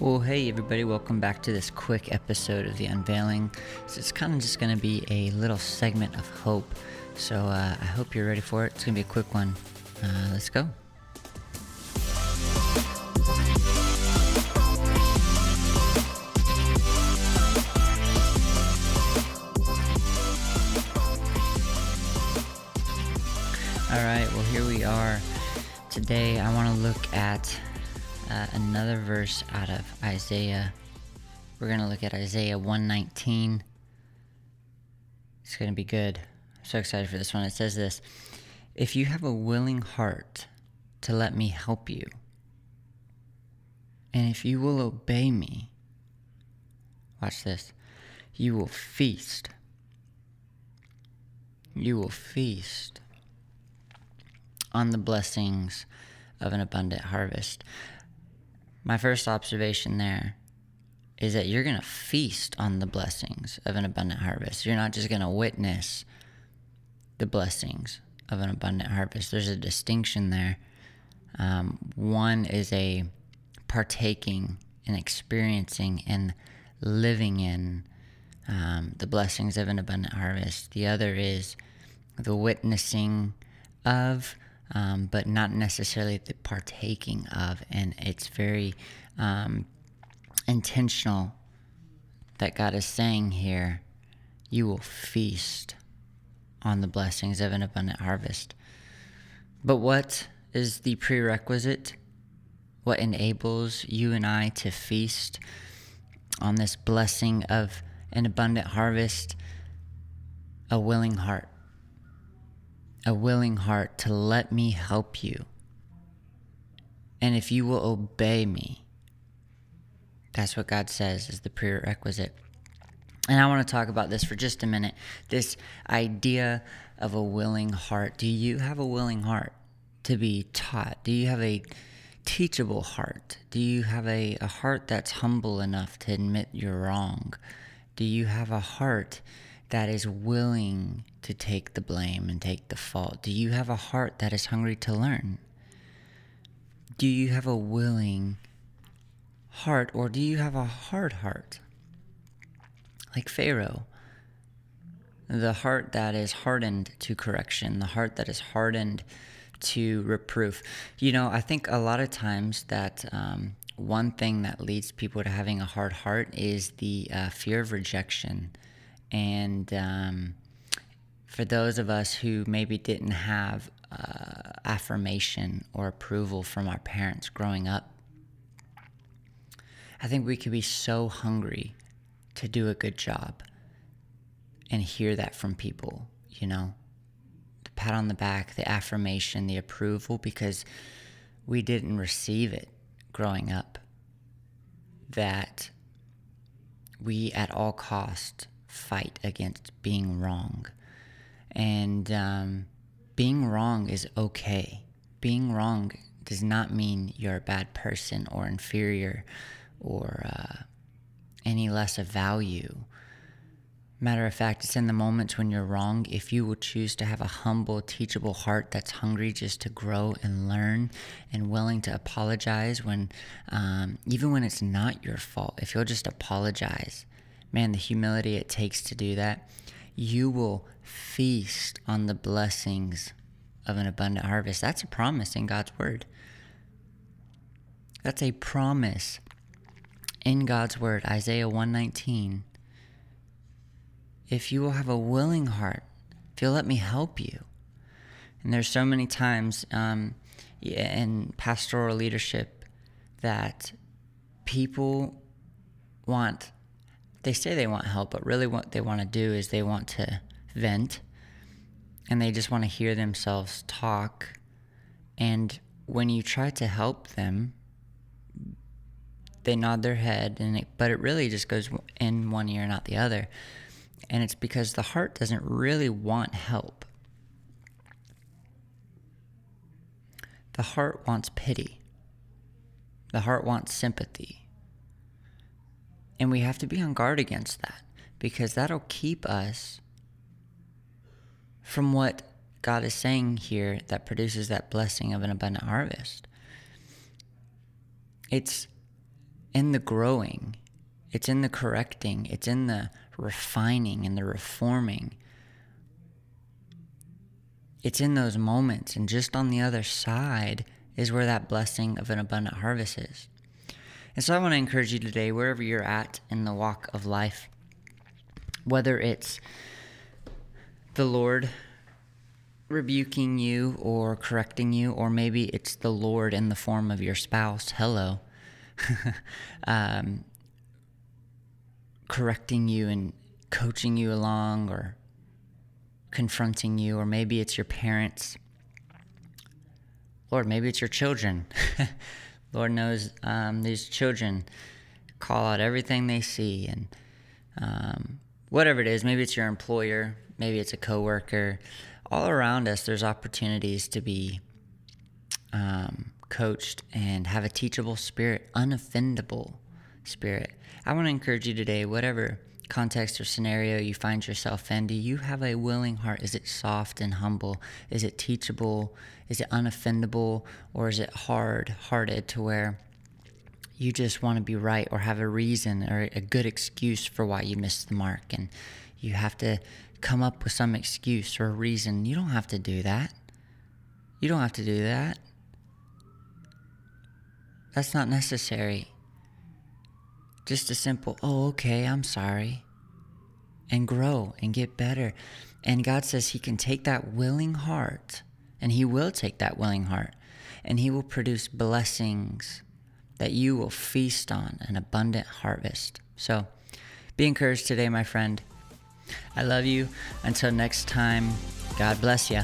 Well, hey everybody, welcome back to this quick episode of The Unveiling. So it's kind of just going to be a little segment of hope. So uh, I hope you're ready for it. It's going to be a quick one. Uh, let's go. All right, well, here we are. Today I want to look at uh, another verse out of Isaiah. We're going to look at Isaiah 119. It's going to be good. I'm so excited for this one. It says this If you have a willing heart to let me help you, and if you will obey me, watch this, you will feast. You will feast on the blessings of an abundant harvest. My first observation there is that you're going to feast on the blessings of an abundant harvest. You're not just going to witness the blessings of an abundant harvest. There's a distinction there. Um, one is a partaking and experiencing and living in um, the blessings of an abundant harvest. The other is the witnessing of um, but not necessarily the partaking of. And it's very um, intentional that God is saying here you will feast on the blessings of an abundant harvest. But what is the prerequisite? What enables you and I to feast on this blessing of an abundant harvest? A willing heart a willing heart to let me help you. And if you will obey me, that's what God says is the prerequisite. And I want to talk about this for just a minute. This idea of a willing heart. Do you have a willing heart to be taught? Do you have a teachable heart? Do you have a, a heart that's humble enough to admit you're wrong? Do you have a heart that is willing to take the blame and take the fault? Do you have a heart that is hungry to learn? Do you have a willing heart or do you have a hard heart? Like Pharaoh, the heart that is hardened to correction, the heart that is hardened to reproof. You know, I think a lot of times that um, one thing that leads people to having a hard heart is the uh, fear of rejection and um, for those of us who maybe didn't have uh, affirmation or approval from our parents growing up, I think we could be so hungry to do a good job and hear that from people, you know, the pat on the back, the affirmation, the approval, because we didn't receive it growing up. That we at all cost fight against being wrong. And um, being wrong is okay. Being wrong does not mean you're a bad person or inferior or uh, any less of value. Matter of fact, it's in the moments when you're wrong. If you will choose to have a humble, teachable heart that's hungry just to grow and learn and willing to apologize when, um, even when it's not your fault, if you'll just apologize man, the humility it takes to do that, you will feast on the blessings of an abundant harvest. That's a promise in God's word. That's a promise in God's word, Isaiah 119. If you will have a willing heart, if you'll let me help you. And there's so many times um, in pastoral leadership that people want they say they want help, but really what they want to do is they want to vent and they just want to hear themselves talk. And when you try to help them, they nod their head, and it, but it really just goes in one ear, and not the other. And it's because the heart doesn't really want help. The heart wants pity. The heart wants sympathy. And we have to be on guard against that because that'll keep us from what God is saying here that produces that blessing of an abundant harvest. It's in the growing, it's in the correcting, it's in the refining and the reforming. It's in those moments, and just on the other side is where that blessing of an abundant harvest is. And so I want to encourage you today, wherever you're at in the walk of life, whether it's the Lord rebuking you or correcting you, or maybe it's the Lord in the form of your spouse. Hello. um, correcting you and coaching you along or confronting you, or maybe it's your parents. Lord, maybe it's your children. Lord knows um, these children call out everything they see, and um, whatever it is, maybe it's your employer, maybe it's a coworker. All around us, there's opportunities to be um, coached and have a teachable spirit, unoffendable spirit. I want to encourage you today, whatever context or scenario you find yourself in, do you have a willing heart? Is it soft and humble? Is it teachable? Is it unoffendable? Or is it hard hearted to where you just want to be right or have a reason or a good excuse for why you missed the mark and you have to come up with some excuse or reason? You don't have to do that. You don't have to do that. That's not necessary. Just a simple, oh, okay, I'm sorry. And grow and get better. And God says He can take that willing heart, and He will take that willing heart, and He will produce blessings that you will feast on an abundant harvest. So be encouraged today, my friend. I love you. Until next time, God bless you.